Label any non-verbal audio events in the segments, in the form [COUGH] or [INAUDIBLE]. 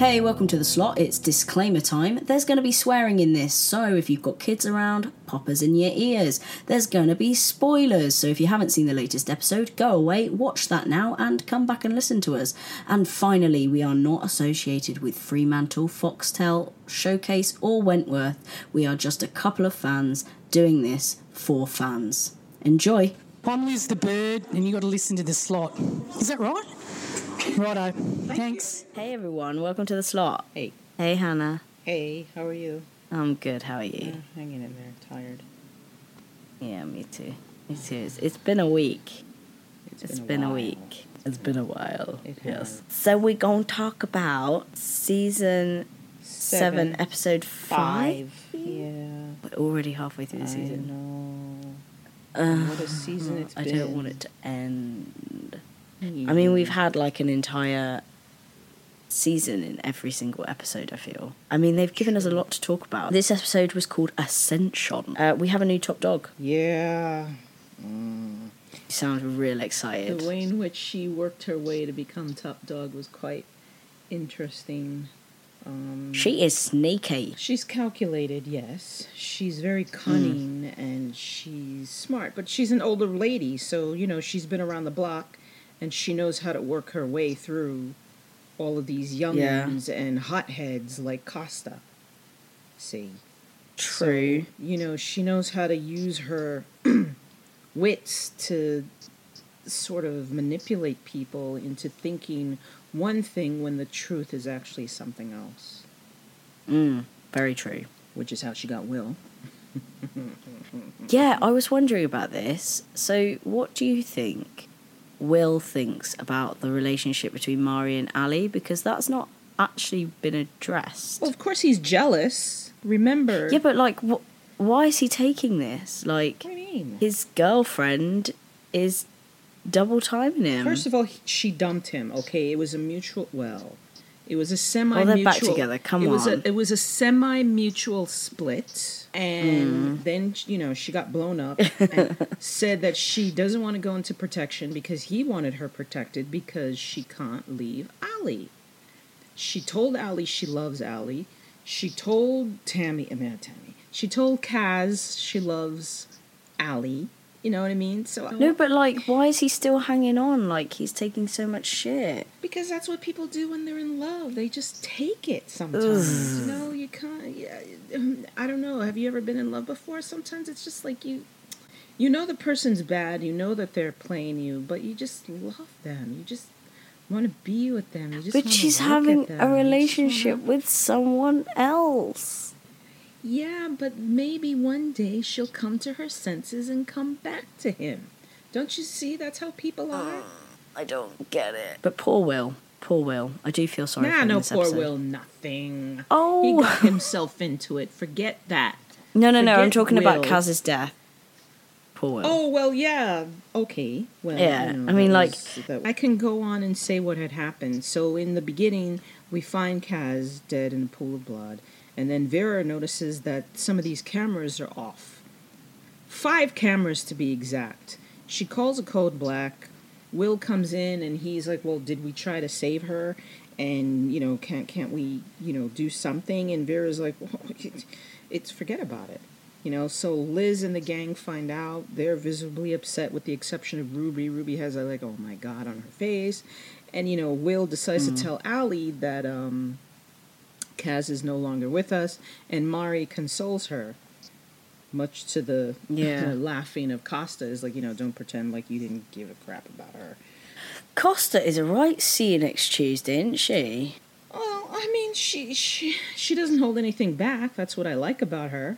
Hey, welcome to the slot. It's disclaimer time. There's going to be swearing in this, so if you've got kids around, poppers in your ears. There's going to be spoilers, so if you haven't seen the latest episode, go away, watch that now, and come back and listen to us. And finally, we are not associated with Fremantle, Foxtel, Showcase, or Wentworth. We are just a couple of fans doing this for fans. Enjoy. I'm Liz the Bird, and you got to listen to the slot. Is that right? Righto. Thanks. Hey everyone, welcome to the slot. Hey. Hey Hana. Hey, how are you? I'm good, how are you? Uh, hanging in there, tired. Yeah, me too. Me too. It's, it's been a week. It's been, a, while. week. It's been a while. It yes. has. So we're going to talk about season seven, Seven. episode five. Five. Yeah. We're already halfway through the season. I season. know. Uh, What a season it's I been. I don't want it to end. I mean, we've had like an entire season in every single episode, I feel. I mean, they've given us a lot to talk about. This episode was called Ascension. Uh, we have a new top dog. Yeah. You sound real excited. The way in which she worked her way to become top dog was quite interesting. Um, She is sneaky. she's calculated, yes. She's very cunning and she's smart, but she's an older lady, so you know she's been around the block and she knows how to work her way through all of these youngins and hotheads like Costa. See. True. you know, she knows how to use her [CLEARS THROAT] wits to sort of manipulate people into thinking one thing when the truth is actually something else, Mm, very true. which is how she got Will. [LAUGHS] Yeah, I was wondering about this. So, what do you think Will thinks about the relationship between Marie and Allie? Because that's not actually been addressed. Well, of course he's jealous. Remember? Yeah, but like, wh- why is he taking this? Like, What do you mean? his girlfriend is double timing him. First of all, he, she dumped him. Okay, it was a mutual. Well, it was a semi. they're back together, come it Was on. a, it was a semi-mutual split, and Mm. then you know she got blown up [LAUGHS] and said that she doesn't want to go into protection because he wanted her protected because she can't leave Allie. She told Allie she loves Allie. She told Tammy, I mean not Tammy. She told Kaz she loves Allie. You know what I mean? So no, but like, why is he still hanging on? Like, he's taking so much shit. Because that's what people do when they're in love. They just take it sometimes. You know, you can't. Yeah, um, I don't know. Have you ever been in love before? Sometimes it's just like you, you know, the person's bad. You know that they're playing you, but you just love them. You just want to be with them. You just. But she's having a relationship wanna- with someone else. Yeah, but maybe one day she'll come to her senses and come back to him. Don't you see? That's how people are. Mm, I don't get it. But poor Will. Poor Will. I do feel sorry for Nah, him no, this poor episode. Will, nothing. Oh. He got himself into it. Forget that. No, no, no. I'm Forget talking about Will. Kaz's death. Poor Will. Oh well, yeah. Okay. Well, Yeah, you know, I mean, like- was- that- I can go on and say what had happened. So in the beginning, we find Kaz dead in a pool of blood, and then Vera notices that some of these cameras are off. Five cameras to be exact. She calls a code black. Will comes in and he's like, "Well, did we try to save her?" And you know, can't can't we you know do something? And Vera's like, well, [LAUGHS] "It's forget about it." You know, so Liz and the gang find out. They're visibly upset, with the exception of Ruby. Ruby has a like, "Oh my god" on her face, and you know, Will decides to tell Allie that um, Kaz is no longer with us, and Marie consoles her, much to the Yeah. [LAUGHS] laughing of Costa. Is like, you know, don't pretend like you didn't give a crap about her. Costa is a right see you next Tuesday, isn't she? Well, I mean, she she she doesn't hold anything back. That's what I like about her.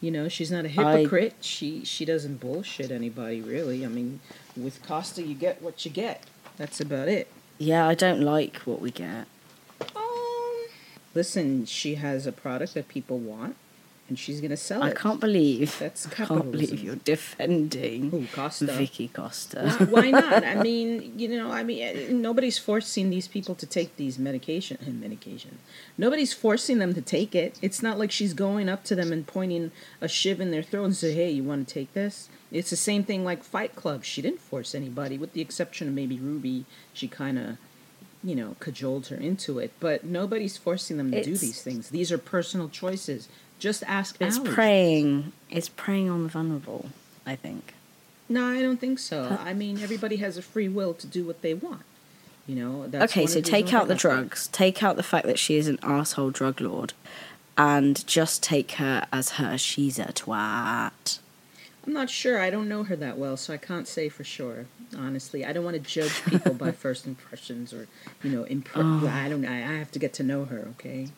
You know, she's not a hypocrite. She she doesn't bullshit anybody really. I mean, with Costa, you get what you get. That's about it. Yeah, I don't like what we get. Listen, she has a product that people want, and she's gonna sell I it. I can't believe. That's I can't believe you're defending Who, Costa? Vicky Costa. Why- Why [LAUGHS] not? I mean, you know, I mean, eh, nobody's forcing these people to take these medication [LAUGHS] medication. Nobody's forcing them to take it. It's not like she's going up to them and pointing a shiv in their throat and say, "Hey, you want to take this?" It's the same thing like Fight Club. She didn't force anybody, with the exception of maybe Ruby. She kind of you know, cajoled her into it. But nobody's forcing them to do these things. These are personal choices. Just ask It's Allie. preying. It's preying on the vulnerable. I think. No, I don't think so. I mean, everybody has a free will to do what they want. You know. That's okay, so take out the drugs. Take out the fact that she is an asshole drug lord, and just take her as her. She's a twat. I'm not sure. I don't know her that well, so I can't say for sure. Honestly, I don't want to judge people by [LAUGHS] first impressions or, you know, Oh. I don't. I I have to get to know her. Okay.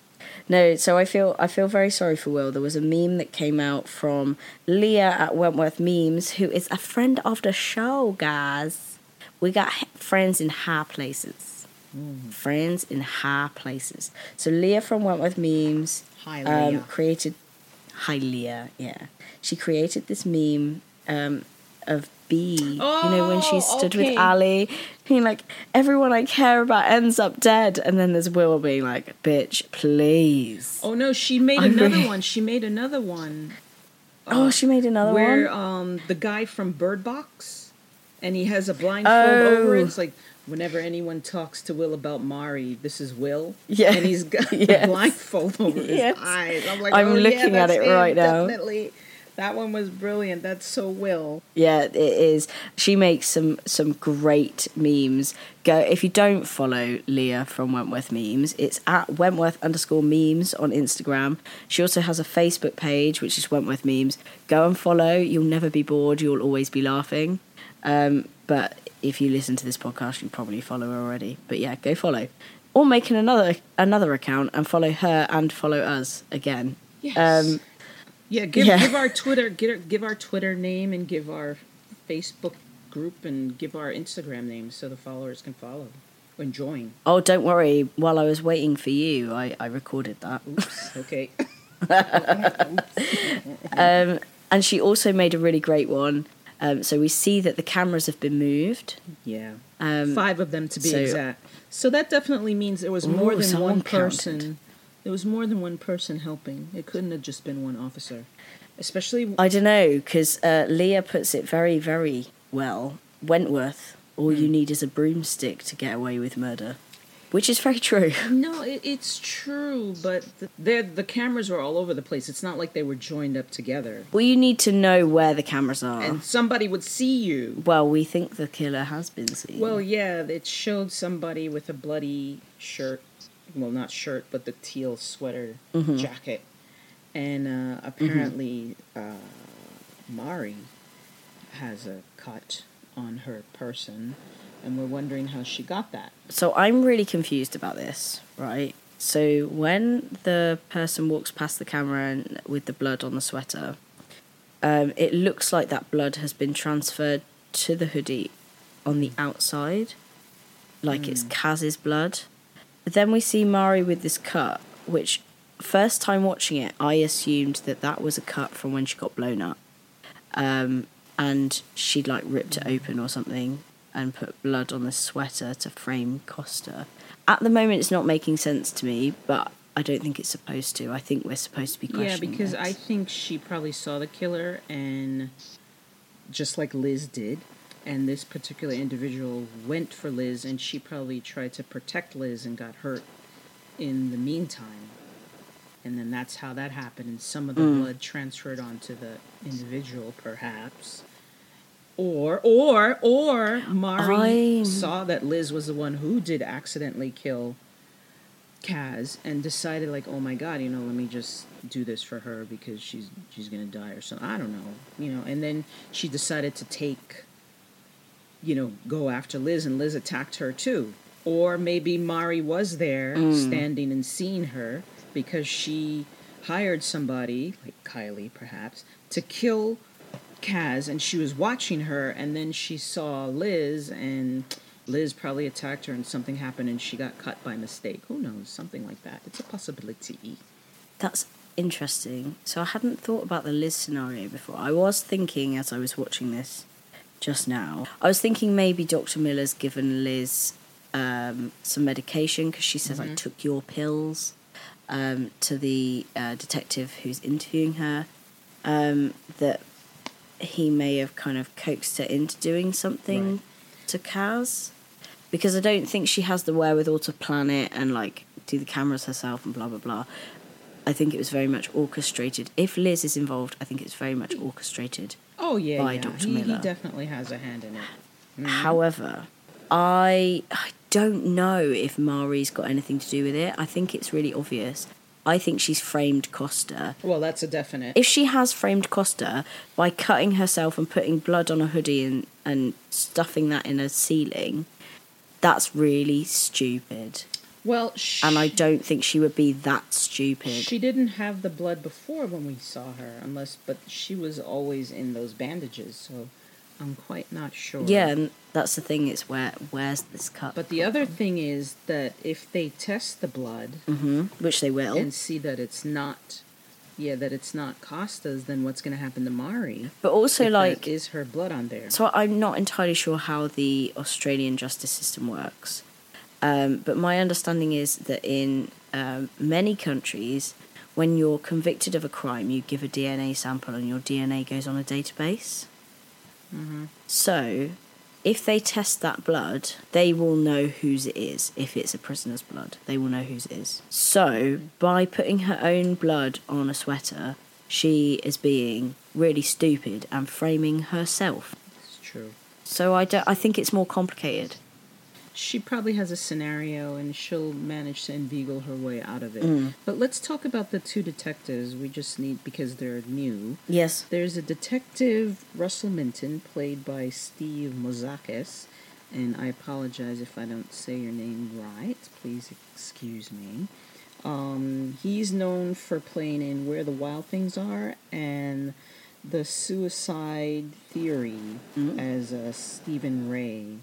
No, so I feel I feel very sorry for Will. There was a meme that came out from Leah at Wentworth Memes, who is a friend of the show, guys. We got friends in high places. Friends in high places. So Leah from Wentworth Memes Hi, um, created Hi Leah, yeah. She created this meme um, of Bea. you know, when she Oh, stood okay. with Allie, being like, everyone I care about ends up dead. And then there's Will being like, bitch, please. Oh no, she made I another really- one. She made another one Oh, she made another where one. Where um the guy from Bird Box, and he has a blindfold over it. Oh. It's like whenever anyone talks to Will about Marie, this is Will. Yeah. and he's got [LAUGHS] Yes. the blindfold over Yes. his eyes. I'm like, I'm oh, yeah, looking at that's it him, right now. Definitely, that one was brilliant. That's so Will. Yeah, it is. She makes some some great memes. Go if you don't follow Leah from Wentworth Memes, it's at Wentworth underscore memes on Instagram. She also has a Facebook page which is Wentworth Memes. Go and follow. You'll never be bored. You'll always be laughing. Um, but if you listen to this podcast, you probably follow her already. But yeah, go follow, or make an another another account and follow her and follow us again. Yes. Um, Yeah, give Yeah. give our Twitter give our, give our Twitter name and give our Facebook group and give our Instagram name so the followers can follow and join. oh, don't worry. While I was waiting for you, I, I recorded that. Oops. Okay. [LAUGHS] [LAUGHS] Um, and she also made a really great one. Um, so we see that the cameras have been moved. Yeah. Um, Five of them to be so- exact. So that definitely means there was more Ooh, than one person. counted. There was more than one person helping. It couldn't have just been one officer. Especially I don't know because uh, Leah puts it very, very well. Wentworth, all Hmm. you need is a broomstick to get away with murder, which is very true. [LAUGHS] no, it, it's true, but the, the cameras were all over the place. It's not like they were joined up together. Well, you need to know where the cameras are. And somebody would see you. well, we think the killer has been seen. Well, yeah, it showed somebody with a bloody shirt. Well, not shirt, but the teal sweater Mm-hmm. jacket. And uh, apparently, uh, Marie has a cut on her person, and we're wondering how she got that. So I'm really confused about this, right? So when the person walks past the camera and with the blood on the sweater, um, it looks like that blood has been transferred to the hoodie on the outside, like it's Kaz's blood. But then we see Marie with this cut, which first time watching it, I assumed that that was a cut from when she got blown up, um, and she'd like ripped it open or something and put blood on the sweater to frame Costa. At the moment, it's not making sense to me, but I don't think it's supposed to. I think we're supposed to be questioning. Yeah, because this. I think she probably saw the killer, and just like Liz did, and this particular individual went for Liz, and she probably tried to protect Liz and got hurt in the meantime. And then that's how that happened, and some of the Mm. blood transferred onto the individual, perhaps. Or, or, or Marie I- saw that Liz was the one who did accidentally kill Kaz and decided like, oh my god, you know, let me just do this for her because she's she's gonna die or something. I don't know, you know. And then she decided to take, you know, go after Liz, and Liz attacked her too. Or maybe Marie was there, hmm. standing and seeing her because she hired somebody like Kylie, perhaps, to kill Kaz, and she was watching her, and then she saw Liz, and Liz probably attacked her, and something happened, and she got cut by mistake. Who knows? Something like that. It's a possibility. That's interesting. So I hadn't thought about the Liz scenario before. I was thinking as I was watching this just now, I was thinking maybe Dr. Miller's given Liz um, some medication because she says, I took your pills um, to the uh, detective who's interviewing her. Um, that he may have kind of coaxed her into doing something Right. to Kaz because I don't think she has the wherewithal to plan it and like do the cameras herself and blah blah blah. I think it was very much orchestrated. If Liz is involved, I think it's very much orchestrated. Oh yeah, by yeah. Dr. He, he definitely has a hand in it. Mm-hmm. However, I I don't know if Marie's got anything to do with it. I think it's really obvious. I think she's framed Costa. Well, that's a definite. If she has framed Costa by cutting herself and putting blood on a hoodie and, and stuffing that in a ceiling, that's really stupid. well, sh- And I don't think she would be that stupid. She didn't have the blood before when we saw her, unless, but she was always in those bandages, so I'm quite not sure. yeah, and that's the thing. It's where where's this cut? But the other thing is that if they test the blood hmm which they will. and see that it's not, yeah, that it's not Costa's, then what's going to happen to Marie? but also, like, is her blood on there? So I'm not entirely sure how the Australian justice system works, um, but my understanding is that in um, many countries, when you're convicted of a crime, you give a DNA sample and your DNA goes on a database. Mhm. So, if they test that blood, they will know whose it is. If it's a prisoner's blood, they will know whose it is. So, by putting her own blood on a sweater, she is being really stupid and framing herself. It's true. So I don't. I think it's more complicated. She probably has a scenario and she'll manage to inveigle her way out of it. Mm. But let's talk about the two detectives we just need because they're new. Yes. There's a detective, Russell Minton, played by Steve Mouzakis. And I apologize if I don't say your name right. Please excuse me. Um, he's known for playing in Where the Wild Things Are and The Suicide Theory Mm. as uh, Stephen Ray.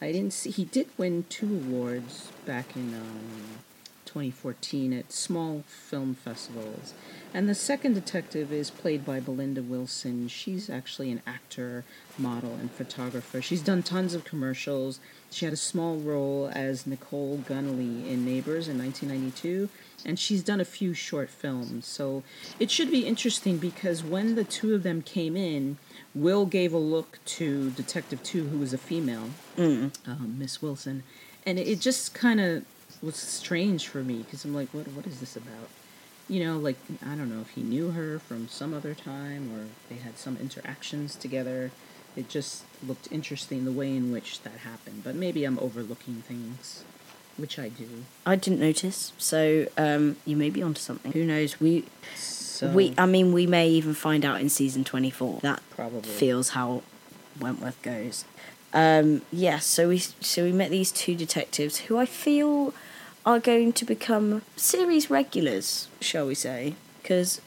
I didn't see. He did win two awards back in um, 2014 at small film festivals. And the second detective is played by Belinda Wilson. She's actually an actor, model, and photographer. She's done tons of commercials. She had a small role as Nicole Gunnelly in Neighbors in 1992, and she's done a few short films. So it should be interesting because when the two of them came in, Will gave a look to Detective Two, who was a female, Mm. um, Miss Wilson, and it just kind of was strange for me because I'm like, what what is this about? You know, like I don't know if he knew her from some other time or they had some interactions together. It just looked interesting the way in which that happened, but maybe I'm overlooking things, which I do. I didn't notice. So um, you may be onto something. Who knows? We So we. I mean, we may even find out in season twenty four. That probably feels how Wentworth goes. Um, yes. so we so we met these two detectives who I feel are going to become series regulars, shall we say? Because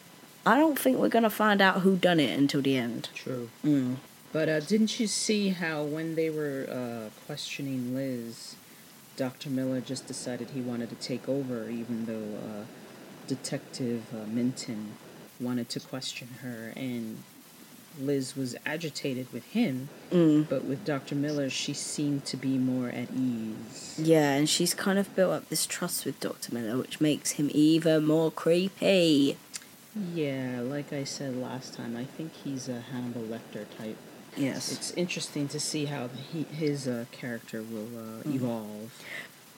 I don't think we're going to find out who done it until the end. true. Mm. But uh, didn't you see how when they were uh, questioning Liz, Dr. Miller just decided he wanted to take over, even though uh, Detective uh, Minton wanted to question her, and Liz was agitated with him, Mm. but with Dr. Miller, she seemed to be more at ease. Yeah, and she's kind of built up this trust with Dr. Miller, which makes him even more creepy. Yeah, like I said last time, I think he's a Hannibal Lecter type. Yes. It's interesting to see how he, his uh, character will uh, Mm. evolve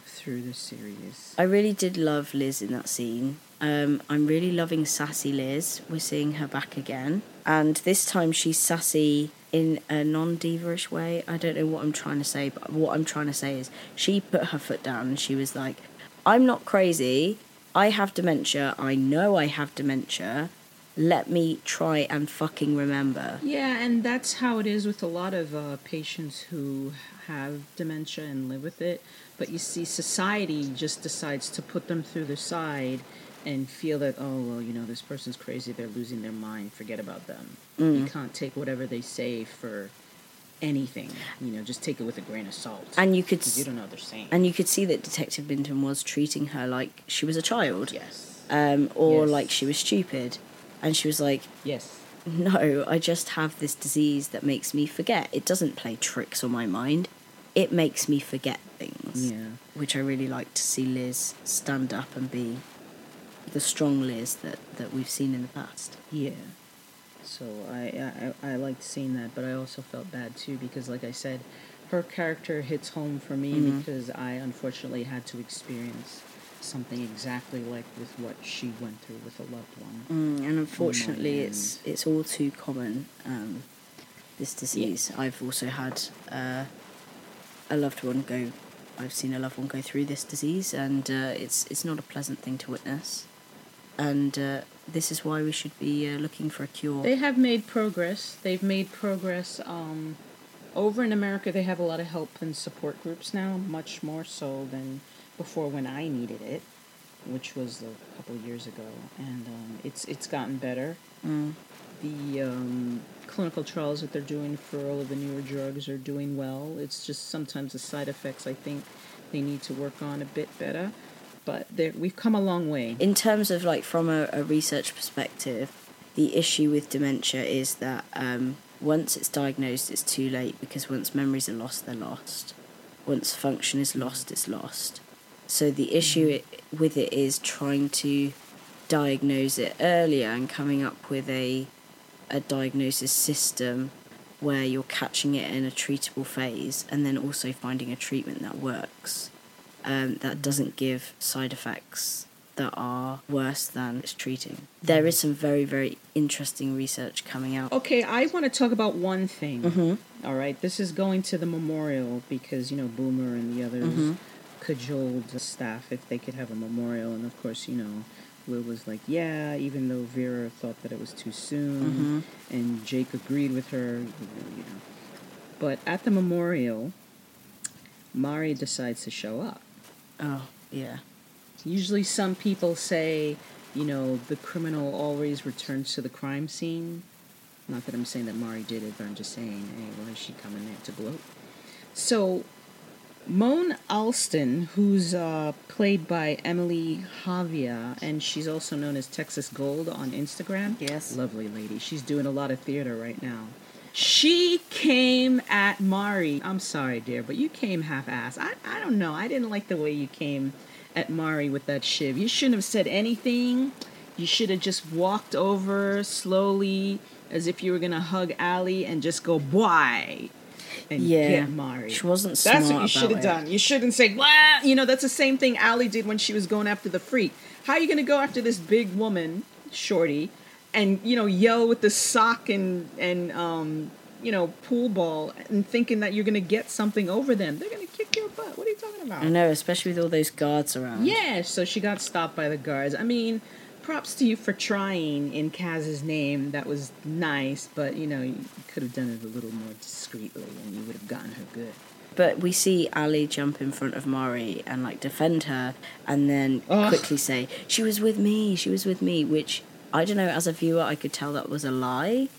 through the series. I really did love Liz in that scene. Um, I'm really loving sassy Liz. We're seeing her back again. And this time she's sassy in a non diva-ish way. I don't know what I'm trying to say, but what I'm trying to say is she put her foot down and she was like, I'm not crazy. I have dementia. I know I have dementia. Let me try and fucking remember. Yeah, and that's how it is with a lot of uh, patients who have dementia and live with it. But you see, society just decides to put them through the side and feel that, oh, well, you know, this person's crazy, they're losing their mind, forget about them. You can't take whatever they say for anything. You know, just take it with a grain of salt. And you could you don't know they're saying. And you could see that Detective Minton was treating her like she was a child. yes. um, or Yes. like she was stupid. And she was like, Yes. No, I just have this disease that makes me forget. It doesn't play tricks on my mind, it makes me forget things. Yeah. Which I really like to see Liz stand up and be the strong Liz that, that we've seen in the past. Yeah. So I, I I liked seeing that, but I also felt bad too because, like I said, her character hits home for me Mm-hmm. because I unfortunately had to experience something exactly like with what she went through with a loved one. Mm, and unfortunately, it's it's all too common. Um, this disease. I've also had uh, a loved one go. I've seen a loved one go through this disease, and uh, it's it's not a pleasant thing to witness. And uh, this is why we should be uh, looking for a cure. They have made progress. They've made progress. Um, over in America, they have a lot of help and support groups now, much more so than before when I needed it, which was a couple of years ago. And um, it's it's gotten better. Mm. The um, clinical trials that they're doing for all of the newer drugs are doing well. It's just sometimes the side effects I think they need to work on a bit better. But we've come a long way. in terms of like from a, a research perspective, the issue with dementia is that um, once it's diagnosed, it's too late because once memories are lost, they're lost. Once function is lost, it's lost. So the issue it, with it is trying to diagnose it earlier and coming up with a a diagnosis system where you're catching it in a treatable phase and then also finding a treatment that works um, that doesn't give side effects that are worse than it's treating. There is some very, very interesting research coming out. Okay, I want to talk about one thing. Mhm. All right, this is going to the memorial because you know Boomer and the others Mhm. Cajoled the staff if they could have a memorial, and of course, you know, Will was like, "Yeah," even though Vera thought that it was too soon, mm-hmm. and Jake agreed with her, you know. But at the memorial, Marie decides to show up. Oh, yeah. Usually, some people say, you know, the criminal always returns to the crime scene. Not that I'm saying that Marie did it, but I'm just saying, hey, why is she coming there to gloat? So, Mon Alson, who's uh, played by Emily Havea, and she's also known as Texas Gold on Instagram. Yes. Lovely lady. She's doing a lot of theater right now. She came at Marie. I'm sorry, dear, but you came half-ass. I, I don't know. I didn't like the way you came at Marie with that shiv. You shouldn't have said anything. You should have just walked over slowly as if you were gonna hug Allie and just go boy and Yeah. get Marie. She wasn't That's what you should have done. You shouldn't say, "What?" You know, that's the same thing Allie did when she was going after the freak. How are you gonna go after this big woman, Shorty, and you know yell with the sock and and um you know pool ball and thinking that you're gonna get something over them? They're gonna kick your butt. What are you talking about? I know, especially with all those guards around. Yeah, so she got stopped by the guards. I mean, props to you for trying in Kaz's name. That was nice, but you know, you could have done it a little more discreetly and you would have gotten her good. But we see Allie jump in front of Marie and like defend her and then Ugh. quickly say, She was with me, she was with me, which I don't know, as a viewer, I could tell that was a lie.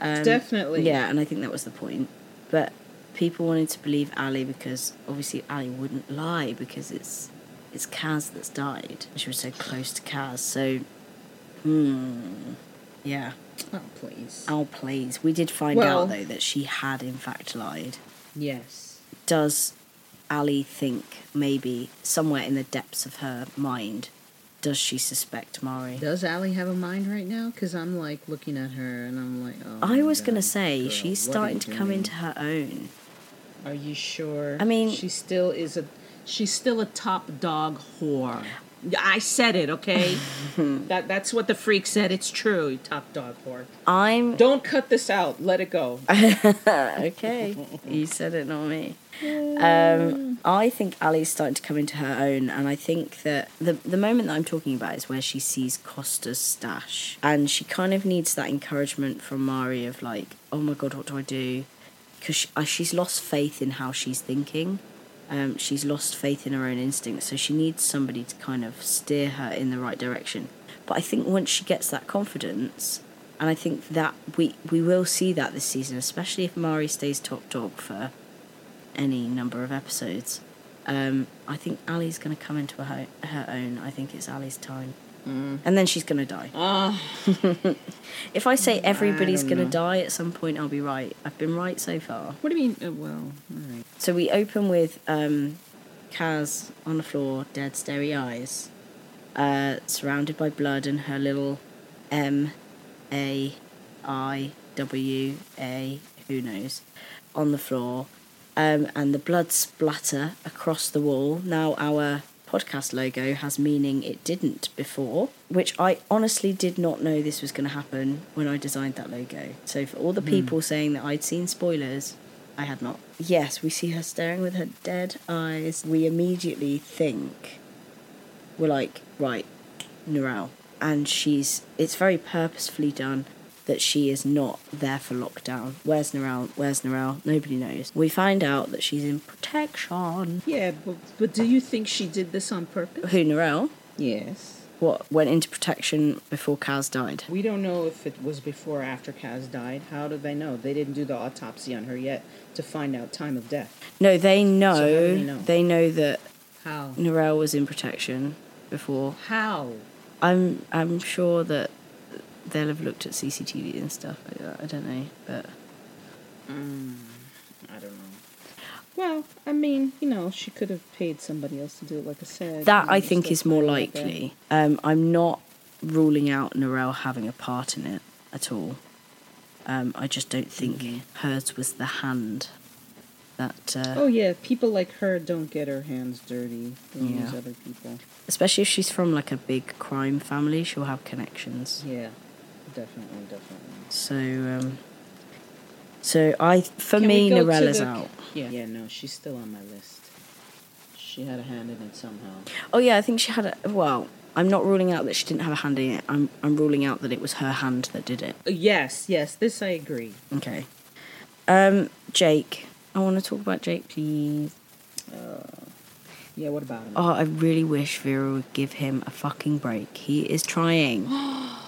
Um, Definitely. Yeah, and I think that was the point. But people wanted to believe Allie because obviously Allie wouldn't lie because it's it's Kaz that's died. She was so close to Kaz, so hmm. Yeah. Oh, please. Oh please. We did find Well- out though that she had in fact lied Yes. does Allie think maybe somewhere in the depths of her mind does she suspect Marie? Does Allie have a mind right now? Because I'm like looking at her and I'm like, oh. I was gonna say girl, she's starting to come into her own. Are you sure? I mean- she still is a. She's still a top dog whore. I said it, okay? [LAUGHS] that that's what the freak said. It's true. Top dog whore. I'm Don't cut this out. Let it go. [LAUGHS] okay. you said it, not me. Um, I think Allie's starting to come into her own, and I think that the the moment that I'm talking about is where she sees Costa's stash, and she kind of needs that encouragement from Marie of like, oh my god, what do I do? Because she, uh, she's lost faith in how she's thinking. Um, she's lost faith in her own instincts, so she needs somebody to kind of steer her in the right direction. But I think once she gets that confidence, and I think that we we will see that this season, especially if Marie stays top dog for any number of episodes. Um, I think Allie's going to come into her, her own. I think it's Allie's time. And then she's going to die. Ah, [LAUGHS] If I say everybody's don't going to die at some point, I'll be right. I've been right so far. what do you mean? Uh, well, all right. So we open with um, Kaz on the floor, dead, starry eyes, uh, surrounded by blood and her little M A I W A, who knows, on the floor. um, and the blood splatter across the wall. Now our podcast logo has meaning it didn't before, which I honestly did not know this was going to happen when I designed that logo. So for all the hmm. people saying that I'd seen spoilers, I had not. Yes, we see her staring with her dead eyes. We immediately think we're like, right, Narelle. And she's, it's very purposefully done that she is not there for lockdown. Where's Narelle? Where's Narelle? Nobody knows. We find out that she's in protection. Yeah, but, but do you think she did this on purpose? Who, Narelle? Yes. What, went into protection before Kaz died? We don't know if it was before or after Kaz died. How do they know? They didn't do the autopsy on her yet to find out time of death. No, they know. So they know? They know that How? Narelle was in protection before. How? I'm I'm sure that they'll have looked at CCTV and stuff. I, I don't know, but I don't know. Well, I mean, you know, she could have paid somebody else to do it, like I said. that I think is more like likely. Um, I'm not ruling out Narelle having a part in it at all. Um, I just don't think Mm-hmm. hers was the hand that, uh, Oh yeah, people like her don't get her hands dirty. They use Yeah. other people. especially if she's from like a big crime family, she'll have connections. Yeah, definitely, definitely. So, um, so I for Can me, we go Norella's the- out. Yeah, yeah, no, she's still on my list. She had a hand in it somehow. Oh yeah, I think she had a well. I'm not ruling out that she didn't have a hand in it. I'm I'm ruling out that it was her hand that did it. Uh, yes, yes, this I agree. Okay. Um, Jake. I want to talk about Jake, please. Uh, Yeah, what about him? Oh, I really wish Vera would give him a fucking break. He is trying. [GASPS] [GASPS]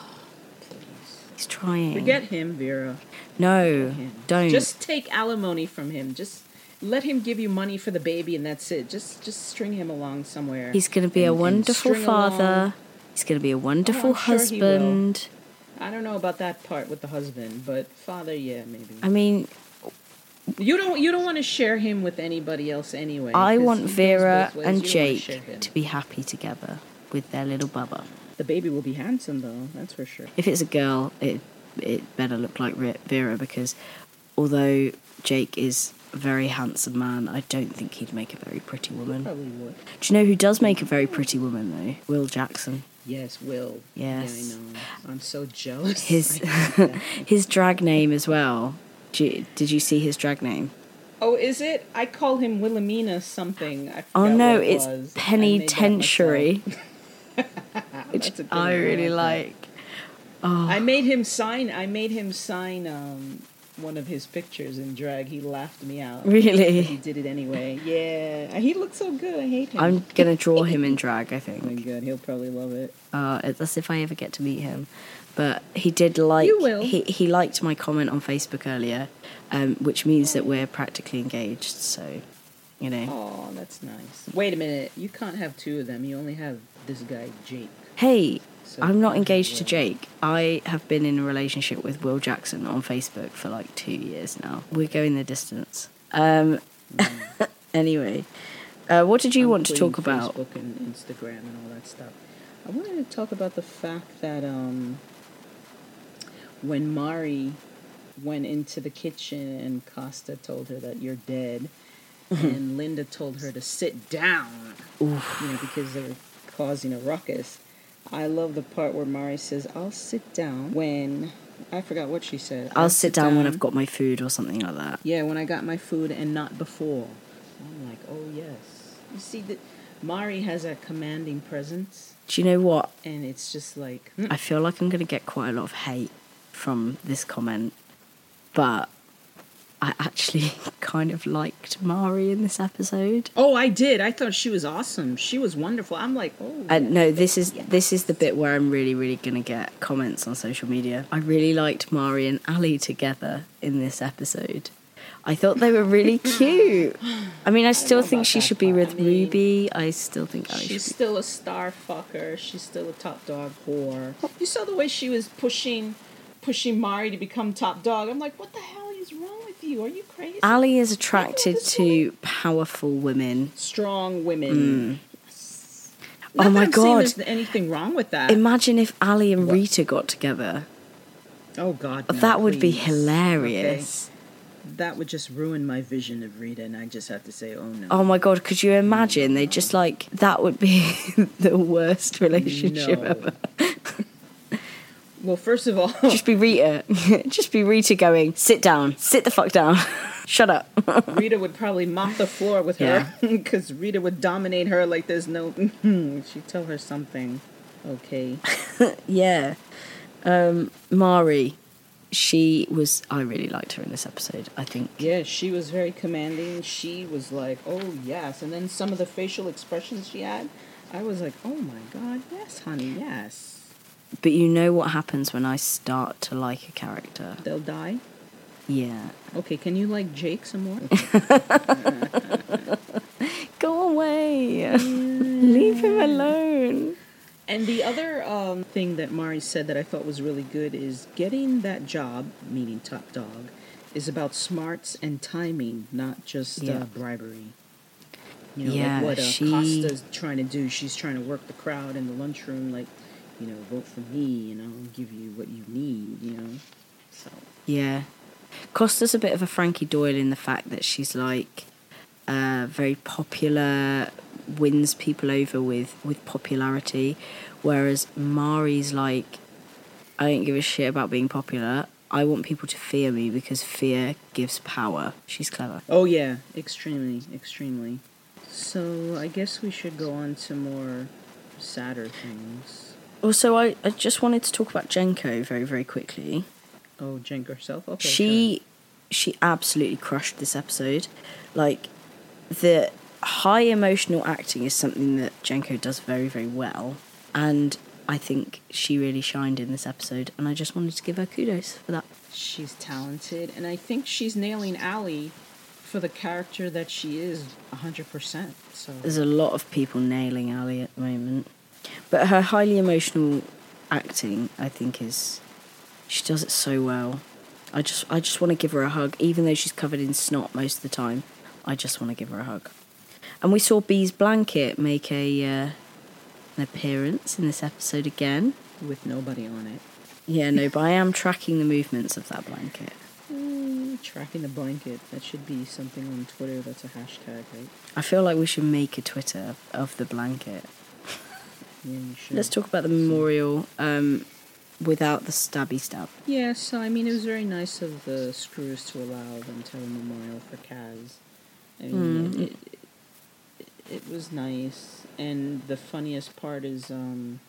He's trying. Forget him, Vera. No, him. don't. Just take alimony from him. Just let him give you money for the baby, and that's it. Just, just string him along somewhere. He's going to be a and- wonderful string along. father. He's going to be a wonderful oh, sure will. husband. I don't know about that part with the husband, but father, yeah, maybe. I mean, You don't, you don't want to share him with anybody else anyway. I want Vera and Jake to be happy together with their little bubba. The baby will be handsome though. That's for sure. If it's a girl, it it better look like Vera because although Jake is a very handsome man, I don't think he'd make a very pretty woman. Probably would. Do you know who does make a very pretty woman though? Will Jackson. Yes, Will. Yes. Yeah, I know. I'm so jealous. His [LAUGHS] I hate [LAUGHS] that. his drag name as well. Do you, did you see his drag name? Oh, is it? I call him Wilhelmina something. Oh no, it it's was. [LAUGHS] I Penny made that myself. Tentury, which That's a good I really like that. I made him sign. I made him sign um, one of his pictures in drag. He laughed me out. Really? He did it anyway. Yeah, he looks so good. I hate him. I'm gonna draw [LAUGHS] him in drag. I think. Oh my god, he'll probably love it. Uh, that's if I ever get to meet him. But he did like. You will. He he liked my comment on Facebook earlier, um, which means that we're practically engaged. So, you know. Oh, that's nice. Wait a minute. You can't have two of them. You only have this guy, Jake. Hey, I'm not engaged to. Jake. I have been in a relationship with Will Jackson on Facebook for like two years now. We're going the distance. Um, [LAUGHS] anyway, uh, what did you I'm want to talk about? Facebook and Instagram and all that stuff. I wanted to talk about the fact that um, when Marie went into the kitchen and Costa told her that you're dead, [LAUGHS] and Linda told her to sit down, you know, because they were causing a ruckus. I love the part where Marie says, "I'll sit down when." I forgot what she said. I'll sit down when I've got my food or something like that. Yeah, when I got my food and not before. I'm like, oh yes. You see that Marie has a commanding presence, Do you know what? and it's just like, mm, I feel like I'm going to get quite a lot of hate from this comment, but I actually [LAUGHS] kind of liked Marie in this episode. oh, I did. I thought she was awesome. She was wonderful. I'm like, oh. Uh, no, this is this is the bit where I'm really, really gonna get comments on social media. I really liked Marie and Allie together in this episode. I thought they were really [LAUGHS] cute. I mean, I still know think she should be with I mean, Ruby. I still think Allie She's should be. still a star fucker. She's still a top dog whore. You saw the way she was pushing, pushing Marie to become top dog. I'm like, what the hell is wrong you? Are you crazy? Allie is attracted to powerful women. Strong women. Mm. Oh Not my that I'm God. There's anything wrong with that. Imagine if Allie and Rita got together. oh God. no, that would be please. hilarious. that would just ruin my vision of Rita, and I just have to say, oh no. Oh my god, could you imagine? They just like that would be [LAUGHS] the worst relationship No. ever. Well, first of all, Just be Rita. [LAUGHS] just be Rita going, sit down, sit the fuck down. [LAUGHS] Shut up. [LAUGHS] Rita would probably mop the floor with her because Rita would dominate her like there's no. She'd tell her something. Okay. yeah. Um Marie, she was I really liked her in this episode. I think Yeah, she was very commanding. She was like, oh, yes. And then some of the facial expressions she had, I was like, oh my God, yes, honey, yes. But you know what happens when I start to like a character? They'll die. Yeah. Okay, can you like Jake some more? [LAUGHS] Go away. Leave him alone. And the other um, thing that Marie said that I thought was really good is getting that job, meaning top dog, is about smarts and timing, not just Yeah. uh, bribery. You know, Yeah, like what uh, she- Costa's trying to do. She's trying to work the crowd in the lunchroom, like, you know, vote for me, and I'll give you what you need, you know. So Yeah. Costa's a bit of a Frankie Doyle in the fact that she's like uh, very popular, wins people over with, with popularity, whereas Marie's like, I don't give a shit about being popular. I want people to fear me because fear gives power. She's clever. Oh yeah, extremely, extremely. So I guess we should go on to more sadder things. Also, I, I just wanted to talk about Jenko very, very quickly. Oh, Jenk herself. Okay. she she absolutely crushed this episode. Like the high emotional acting is something that Jenko does very very well, and I think she really shined in this episode. And I just wanted to give her kudos for that. she's talented, and I think she's nailing Allie for the character that she is hundred percent. So There's a lot of people nailing Allie at the moment, but her highly emotional acting, I think, is she does it so well. I just I just want to give her a hug, even though she's covered in snot most of the time. I just want to give her a hug. And we saw Bea's blanket make a uh, an appearance in this episode again. with nobody on it, Yeah, no, but I am [LAUGHS] tracking the movements of that blanket. mm, tracking the blanket. That should be something on Twitter. That's a hashtag, right? I feel like we should make a Twitter of the blanket. Yeah, you should. Let's talk about the memorial um, without the stabby stab. Yes, I mean, it was very nice of the screws to allow them to have a memorial for Kaz. I mean, Mm. it, it, it was nice, and the funniest part is, um,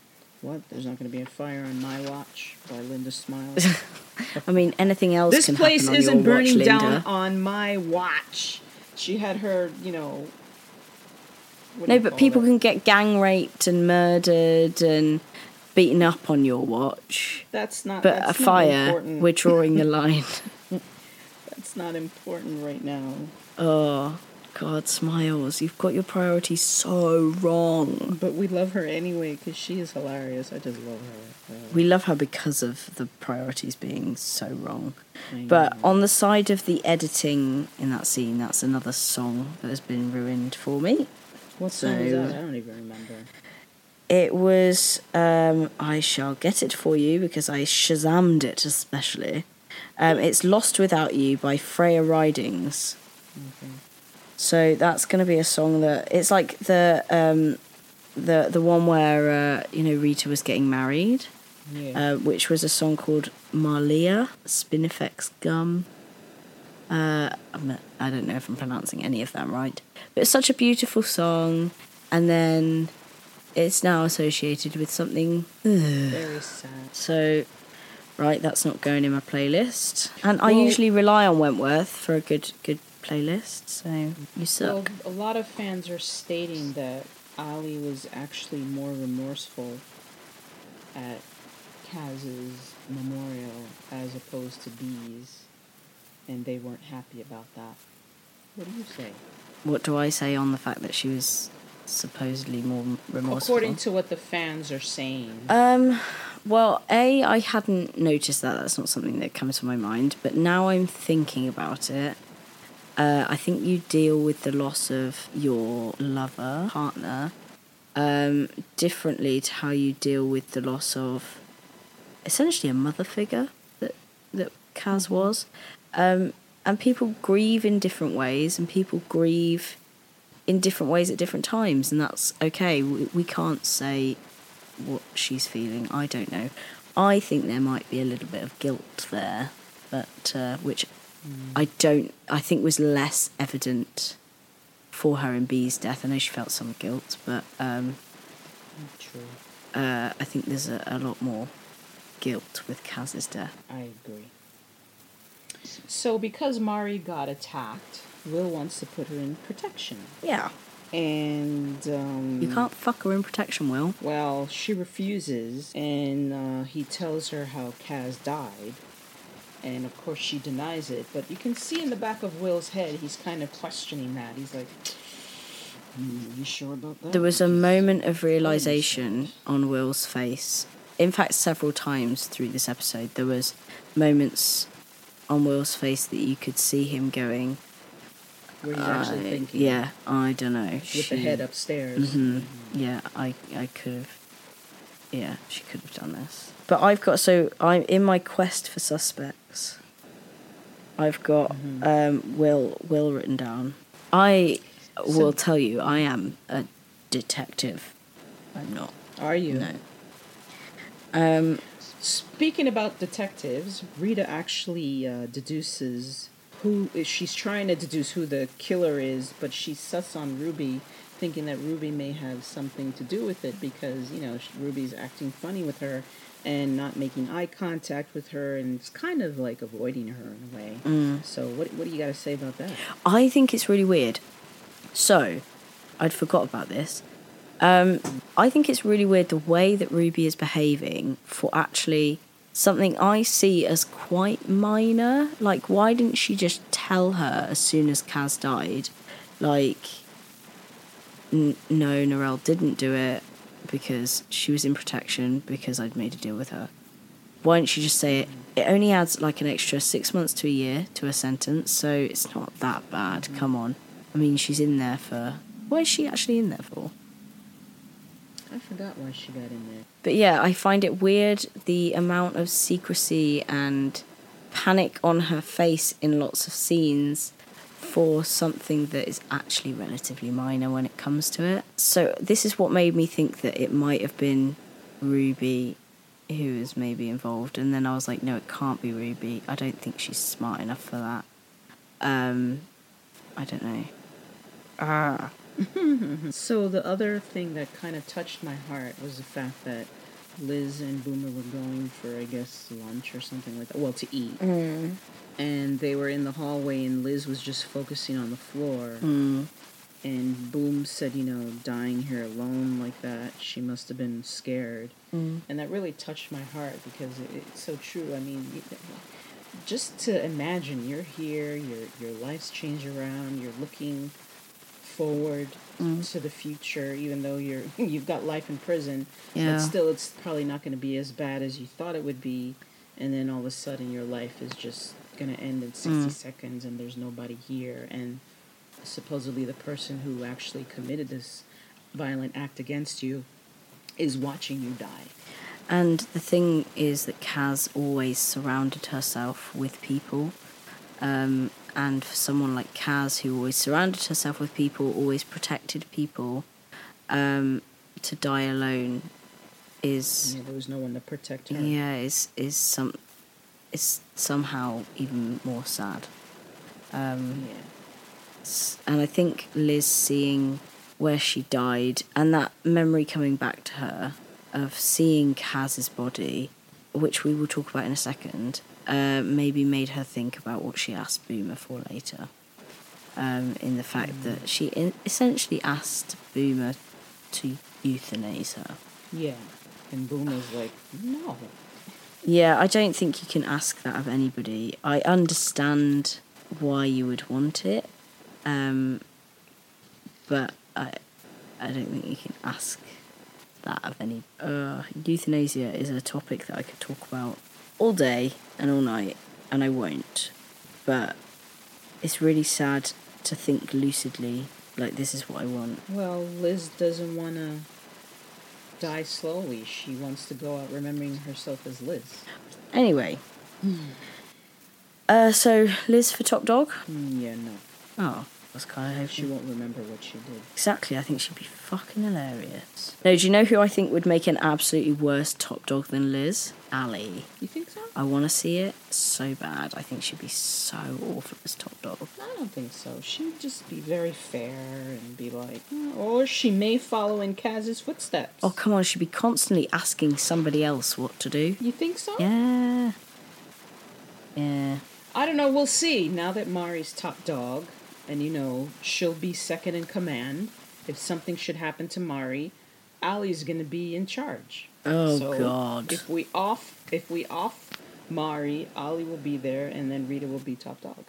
what? There's not going to be a fire on my watch by Linda Smiles. [LAUGHS] I mean, anything else this can place happen on isn't your watch, burning down on my watch. She had her, you know. No, but people can get gang raped and murdered and beaten up on your watch. That's not. But that's a fire, important. we're drawing the [LAUGHS] line. That's not important right now. oh, God, Smiles, you've got your priorities so wrong. But we love her anyway because she is hilarious. I just love her. We love her because of the priorities being so wrong. But on the side of the editing in that scene, that's another song that has been ruined for me. What song was that? I don't even remember. It was um, I shall get it for you because I shazammed it especially. Um, it's Lost Without You by Freya Ridings. Okay. So that's going to be a song that it's like the um, the the one where uh, you know Rita was getting married, Yeah. uh, which was a song called Marliya Spinifex Gum. Uh, I don't know if I'm pronouncing any of that right, but it's such a beautiful song, and then it's now associated with something. [SIGHS] Very sad. So, right, that's not going in my playlist. And I usually rely on Wentworth for a good good playlist. So you Well, suck. a lot of fans are stating that Allie was actually more remorseful at Kaz's memorial as opposed to Bea's, and they weren't happy about that. What do you say? what do I say on the fact that she was supposedly more remorseful? According to what the fans are saying. Um, well, A, I hadn't noticed that. That's not something that comes to my mind. But now I'm thinking about it. Uh, I think you deal with the loss of your lover, partner, um, differently to how you deal with the loss of essentially a mother figure that that Kaz was. Um, and people grieve in different ways, and people grieve in different ways at different times, and that's okay. We, we can't say what she's feeling. I don't know. I think there might be a little bit of guilt there, but uh, which I don't. I think was less evident for her in Bea's death. I know she felt some guilt, but um, True. uh, I think there's a, a lot more guilt with Kaz's death. I agree. So, because Marie got attacked, Will wants to put her in protection. Yeah, And, um. you can't fuck her in protection, Will. Well, she refuses, and uh, he tells her how Kaz died. And of course, she denies it. But you can see in the back of Will's head, he's kind of questioning that. He's like, "Hmm, "You sure about that?" There was a moment of realization on Will's face. In fact, several times through this episode, there was moments on Will's face that you could see him going. where he's actually "I- thinking. yeah, I don't know. With the she- head upstairs. hmm Yeah, I I could have. Yeah, she could have done this. But I've got so I'm in my quest for suspects. I've got Mm-hmm. um, Will Will written down. I will tell you, I am a detective. I'm not. Are you? No. Um, Speaking about detectives, Rita actually uh, deduces who she's trying to deduce who the killer is, but she suss on Ruby, thinking that Ruby may have something to do with it because you know Ruby's acting funny with her and not making eye contact with her, and it's kind of like avoiding her in a way. So what what do you got to say about that? I think it's really weird. So, I'd forgot about this. Um, I think it's really weird the way that Ruby is behaving for actually something I see as quite minor. Like, why didn't she just tell her as soon as Kaz died? Like, n- no, Narelle didn't do it because she was in protection because I'd made a deal with her. Why didn't you just say it? It only adds like an extra six months to a year to a sentence, so it's not that bad. Come on. I mean, she's in there for. What is she actually in there for? I forgot why she got in there. But yeah, I find it weird the amount of secrecy and panic on her face in lots of scenes for something that is actually relatively minor when it comes to it. So this is what made me think that it might have been Ruby who was maybe involved and then I was like no it can't be Ruby. I don't think she's smart enough for that. Um I don't know. Ah. [LAUGHS] So the other thing that kind of touched my heart was the fact that Liz and Boomer were going for, I guess, lunch or something like that. Well, to eat. And they were in the hallway, and Liz was just focusing on the floor. Mm. And Boom said, you know, dying here alone like that, she must have been scared. Mm. And that really touched my heart because it, it's so true. I mean, just to imagine you're here, your your life's changed around, you're looking forward Mm. to the future, even though you're [LAUGHS] you've got life in prison. Yeah. But still, it's probably not going to be as bad as you thought it would be. And then all of a sudden, your life is just going to end in 60 Mm. seconds, and there's nobody here. And supposedly, the person who actually committed this violent act against you is watching you die. And the thing is that Kaz always surrounded herself with people. Um, and for someone like Kaz, who always surrounded herself with people, always protected people, um, to die alone is Yeah, there was no one to protect her. yeah is is some is somehow even more sad. Um, Yeah. And I think Liz seeing where she died and that memory coming back to her of seeing Kaz's body, which we will talk about in a second, uh, maybe made her think about what she asked Boomer for later. Um, in the fact that she in- essentially asked Boomer to euthanize her. Yeah. And Boomer's like, no. Yeah, I don't think you can ask that of anybody. I understand why you would want it, um, but I, I don't think you can ask that of any. Uh, euthanasia is a topic that I could talk about all day and all night, and I won't. But it's really sad to think lucidly, like this is what I want. Well, Liz doesn't want to die slowly. She wants to go out remembering herself as Liz. Anyway, Uh, so Liz for top dog. Mm, yeah, no. Oh, that's kind of She won't remember what she did. Exactly, I think she'd be fucking hilarious. No, do you know who I think would make an absolutely worse top dog than Liz? Allie. You think so? I want to see it so bad. I think she'd be so awful as top dog. I don't think so. She would just be very fair and be like, "Mm," or she may follow in Kaz's footsteps. Oh, come on, she'd be constantly asking somebody else what to do. You think so? Yeah. Yeah. I don't know. We'll see. Now that Marie's top dog, and you know she'll be second in command. If something should happen to Marie, Allie's gonna be in charge. Oh, So, God. If we off, if we off Marie, Allie will be there, and then Rita will be top dog.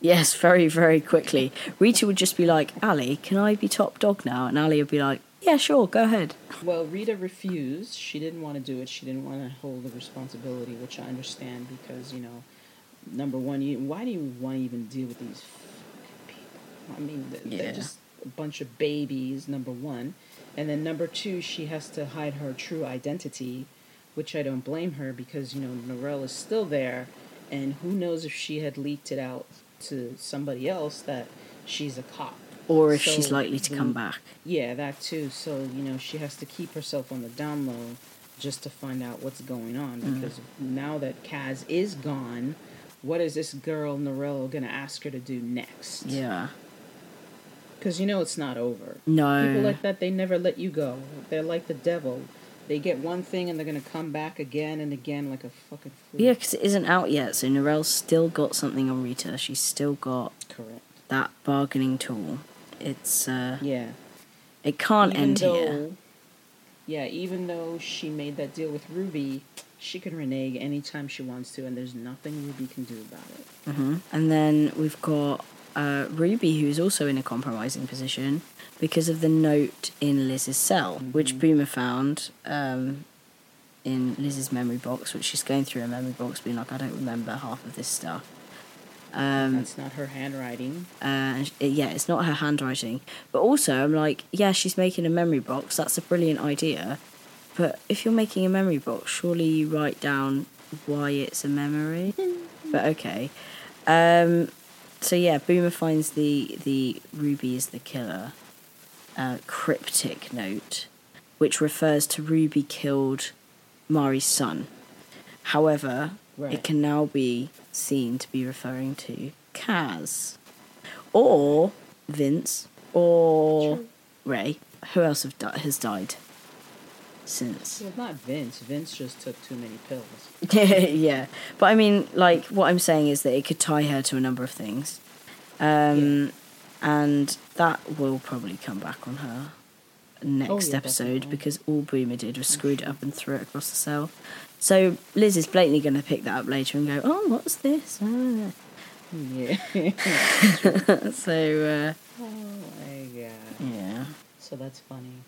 Yes, very, very quickly. Rita would just be like, Allie, can I be top dog now? And Allie would be like, yeah, sure, go ahead. Well, Rita refused. She didn't want to do it. She didn't want to hold the responsibility, which I understand because you know, number one, you why do you want to even deal with these? I mean, th- Yeah. they're just a bunch of babies. Number one, and then number two, she has to hide her true identity, which I don't blame her because you know Norel is still there, and who knows if she had leaked it out to somebody else that she's a cop. Or if she's likely to come back. Yeah, that too. So, you know, she has to keep herself on the down low just to find out what's going on. Mm. Because now that Kaz is gone, what is this girl, Norello, going to ask her to do next? Yeah. Because you know it's not over. No. People like that, they never let you go. They're like the devil. They get one thing and they're going to come back again and again like a fucking fool. Yeah, because it isn't out yet, so Norel's still got something on Rita. She's still got Correct. that bargaining tool. It's, uh, Yeah. it can't even end though, here. Yeah, even though she made that deal with Ruby, she can renege anytime she wants to, and there's nothing Ruby can do about it. hmm And then we've got uh, Ruby, who's also in a compromising position because of the note in Liz's cell, which Boomer found um, in Liz's memory box, which she's going through her memory box, being like, I don't remember half of this stuff. Um, That's not her handwriting. uh, and yeah, it's not her handwriting. But also, I'm like, yeah, she's making a memory box. That's a brilliant idea. But if you're making a memory box, surely you write down why it's a memory. [LAUGHS] but okay. Um, so yeah, Boomer finds the the Ruby is the killer uh, cryptic note, which refers to Ruby killed Marie's son. However, Right. it can now be seen to be referring to Kaz, or Vince, or True. Ray. Who else have di- has died since? Well, not Vince. Vince just took too many pills. [LAUGHS] yeah, but I mean, like, what I'm saying is that it could tie her to a number of things, um, and that will probably come back on her next yeah, episode definitely. because all Boomer did was screwed it up and threw it across the cell. So Liz is blatantly going to pick that up later and go, "Oh, what's this?" Ah. [LAUGHS] Yeah. [LAUGHS] so Uh, oh my god. yeah, So that's funny.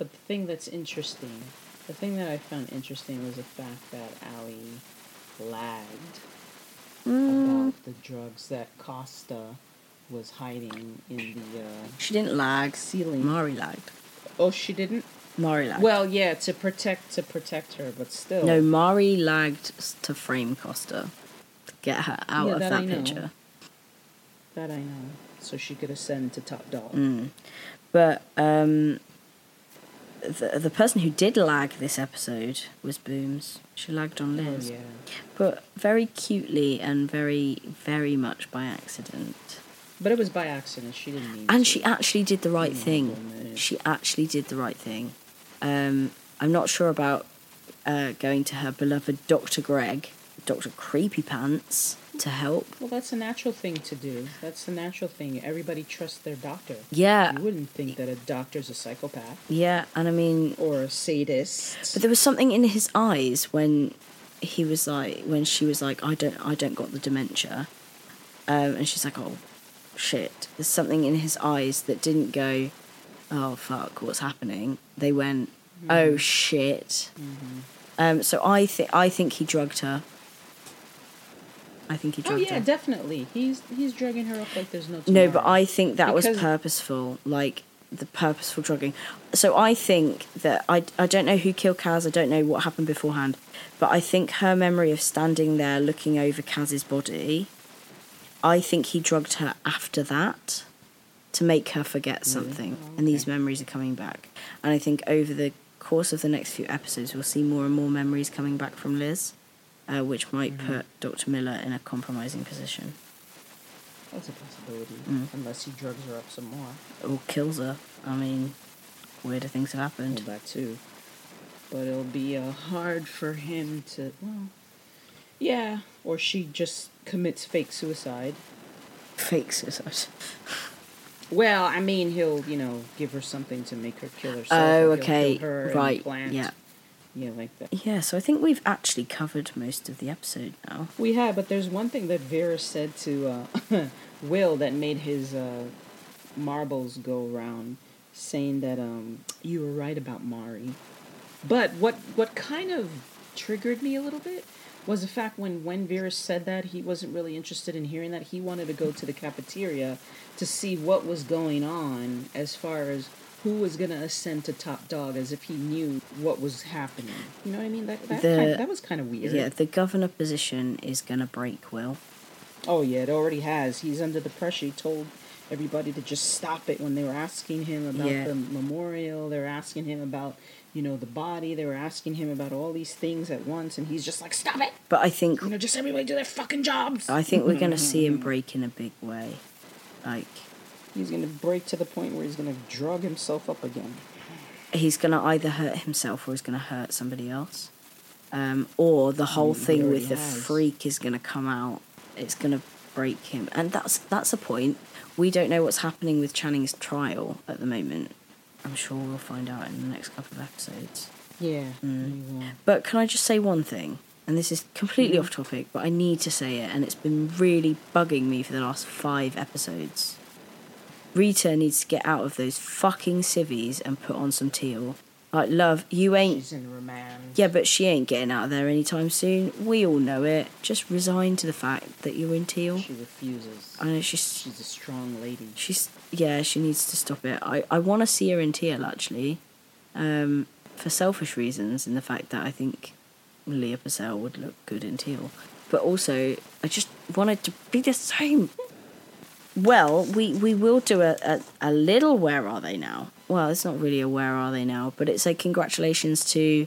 But the thing that's interesting, the thing that I found interesting was the fact that Allie lagged Mm. about the drugs that Costa was hiding in the. Uh, she didn't lag. Ceiling. Marie lagged. oh, she didn't. Marie lagged. Well, yeah, to protect to protect her, but still. no, Marie lagged to frame Costa to get her out Yeah, of that that, picture. that I know. So she could ascend to top dog. Mm. But um, the the person who did lag this episode was Booms. She lagged on Oh Liz, yeah. but very cutely and very very much by accident. But it was by accident. She didn't mean. And to. she actually did the right Oh, thing. She actually did the right thing. Um, I'm not sure about uh, going to her beloved Dr. Greg, Dr. Creepy Pants, to help. Well, that's a natural thing to do. That's the natural thing. Everybody trusts their doctor. Yeah, You wouldn't think that a doctor's a psychopath yeah, and I mean, or a sadist. But there was something in his eyes when he was like, when she was like, I don't, I don't got the dementia, um, and she's like, oh, shit. There's something in his eyes that didn't go, oh fuck, what's happening? They went, oh shit. Um, so I think, I think he drugged her. I think he oh, drugged her. oh yeah, her. definitely. He's he's drugging her up like there's no No, but I think that was purposeful. Like the purposeful drugging. So I think that I I don't know who killed Kaz. I don't know what happened beforehand, but I think her memory of standing there looking over Kaz's body. I think he drugged her after that to make her forget something, oh, and these memories are coming back. And I think over the course of the next few episodes, we'll see more and more memories coming back from Liz, uh, which might put Dr. Miller in a compromising position That's a possibility, Mm. unless he drugs her up some more. or kills her. I mean, weirder things have Well, happened. that too. But it'll be uh, hard for him to. Well, yeah. Or she just commits fake suicide. Fake suicide. [LAUGHS] Well, I mean, he'll you know give her something to make her kill herself. Oh, okay, kill her right, yeah. Yeah, like that. Yeah, so I think we've actually covered most of the episode now. We have, but there's one thing that Vera said to uh, [LAUGHS] Will that made his uh, marbles go round, saying that um, you were right about Marie. But what what kind of triggered me a little bit was the fact when when Vera said that he wasn't really interested in hearing that. He wanted to go to the cafeteria to see what was going on as far as who was going to ascend to top dog, as if he knew what was happening. You know what I mean? That that, The- kind, that was kind of weird. Yeah, the governor position is going to break Will. Oh yeah, it already has. He's under the pressure. He told everybody to just stop it when they were asking him about Yeah. the memorial. They were asking him about, you know, the body. They were asking him about all these things at once, and he's just like, "Stop it! But I think You know, just everybody do their fucking jobs." I think we're going [LAUGHS] to see him break in a big way. Like He's gonna break to the point where he's gonna drug himself up again. he's going to either hurt himself or he's going to hurt somebody else. Um, or the whole Mm, thing with the has. freak is going to come out. It's going to break him, and that's that's a point. We don't know what's happening with Channing's trial at the moment. I'm sure we'll find out in the next couple of episodes. Yeah. Mm. But can I just say one thing? And this is completely Mm-hmm. off topic, but I need to say it, and it's been really bugging me for the last five episodes. Rita needs to get out of those fucking civvies and put on some teal. Like, love, you ain't. She's in remand. Yeah, but she ain't getting out of there anytime soon. We all know it. Just resign to the fact that you're in teal. She refuses. I know she's. She's a strong lady. She's. Yeah, she needs to stop it. I, I want to see her in teal, actually. Um, for selfish reasons, and the fact that I think Leah Purcell would look good in teal. But also, I just wanted to be the same. Well, we, we will do a, a, a little Where Are They Now? Well, it's not really a Where Are They Now, but it's a congratulations to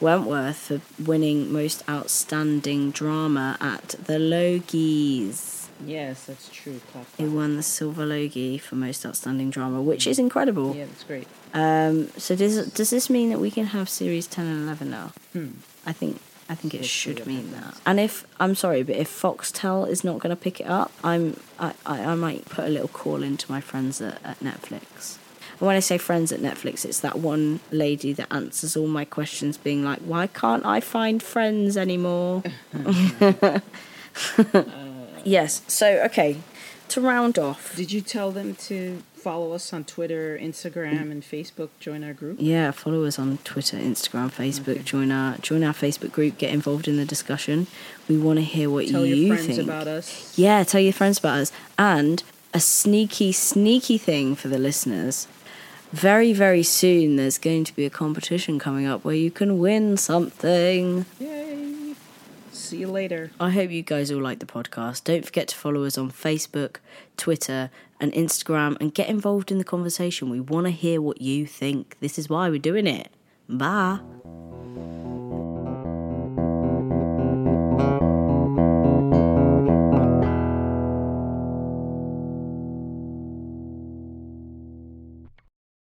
Wentworth for winning Most Outstanding Drama at the Logies. Yes, that's true. Clap, He clap. won the Silver Logie for Most Outstanding Drama, which is incredible. Yeah, that's great. Um, so does does this mean that we can have series ten and eleven now? Hmm. I think I think it should mean that. And if I'm sorry, but if Foxtel is not going to pick it up, I'm I, I, I might put a little call into my friends at, at Netflix. And when I say friends at Netflix, it's that one lady that answers all my questions, being like, "Why can't I find friends anymore?" [LAUGHS] [LAUGHS] yes. So okay, to round off. Did you tell them to follow us on Twitter, Instagram, and Facebook? Join our group. Yeah, follow us on Twitter, Instagram, Facebook. Okay. Join our join our Facebook group. Get involved in the discussion. We want to hear what Tell you your friends think. about us. Yeah, tell your friends about us. And a sneaky, sneaky thing for the listeners. Very, very soon, there's going to be a competition coming up where you can win something. Yay! See you later. I hope you guys all like the podcast. Don't forget to follow us on Facebook, Twitter, and Instagram and get involved in the conversation. We want to hear what you think. This is why we're doing it. Bye.